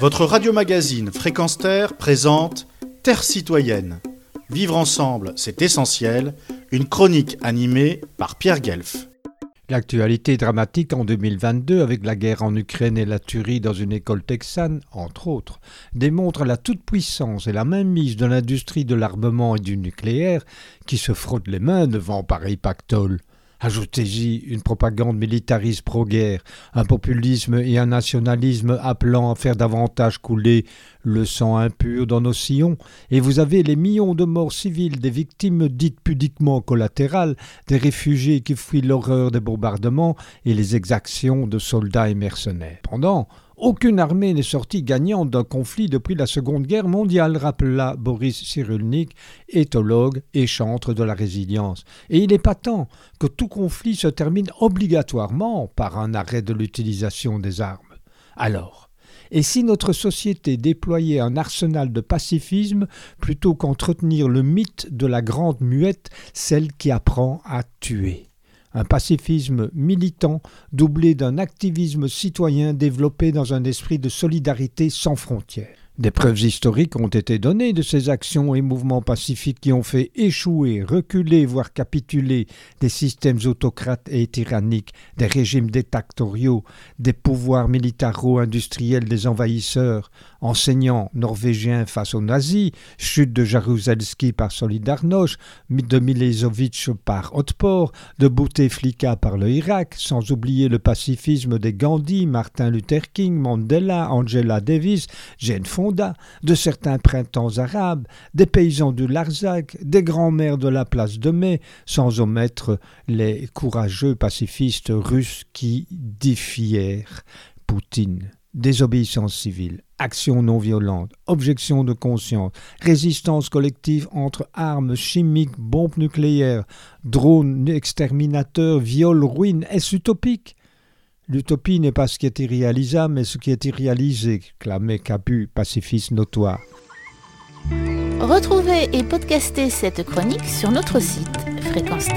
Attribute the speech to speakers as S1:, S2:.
S1: Votre radio-magazine Fréquence Terre présente Terre citoyenne. Vivre ensemble, c'est essentiel. Une chronique animée par Pierre Guelf.
S2: L'actualité dramatique en 2022 avec la guerre en Ukraine et la tuerie dans une école texane, entre autres, démontre la toute-puissance et la mainmise de l'industrie de l'armement et du nucléaire qui se frotte les mains devant pareil pactole. Ajoutez-y une propagande militariste pro-guerre, un populisme et un nationalisme appelant à faire davantage couler le sang impur dans nos sillons, et vous avez les millions de morts civiles, des victimes dites pudiquement collatérales, des réfugiés qui fuient l'horreur des bombardements et les exactions de soldats et mercenaires. Pendant, aucune armée n'est sortie gagnante d'un conflit depuis la Seconde Guerre mondiale, rappela Boris Cyrulnik, éthologue et chantre de la résilience. Et il est patent que tout conflit se termine obligatoirement par un arrêt de l'utilisation des armes. Alors, et si notre société déployait un arsenal de pacifisme plutôt qu'entretenir le mythe de la grande muette, celle qui apprend à tuer? Un pacifisme militant doublé d'un activisme citoyen développé dans un esprit de solidarité sans frontières. Des preuves historiques ont été données de ces actions et mouvements pacifiques qui ont fait échouer, reculer, voire capituler des systèmes autocrates et tyranniques, des régimes dictatoriaux, des pouvoirs militaro-industriels des envahisseurs, enseignants norvégiens face aux nazis, chute de Jaruzelski par Solidarność, de Milosevic par Otpor, de Bouteflika par le Irak, sans oublier le pacifisme des Gandhi, Martin Luther King, Mandela, Angela Davis, Jane Fonda, de certains printemps arabes, des paysans du Larzac, des grands-mères de la place de Mai, sans omettre les courageux pacifistes russes qui défièrent Poutine désobéissance civile, action non violente, objection de conscience, résistance collective entre armes chimiques, bombes nucléaires, drones exterminateurs, viols, ruines, est-ce utopique? L'utopie n'est pas ce qui est irréalisable, mais ce qui est irréalisé, clamait Capu, pacifiste notoire.
S3: Retrouvez et podcastez cette chronique sur notre site fréquence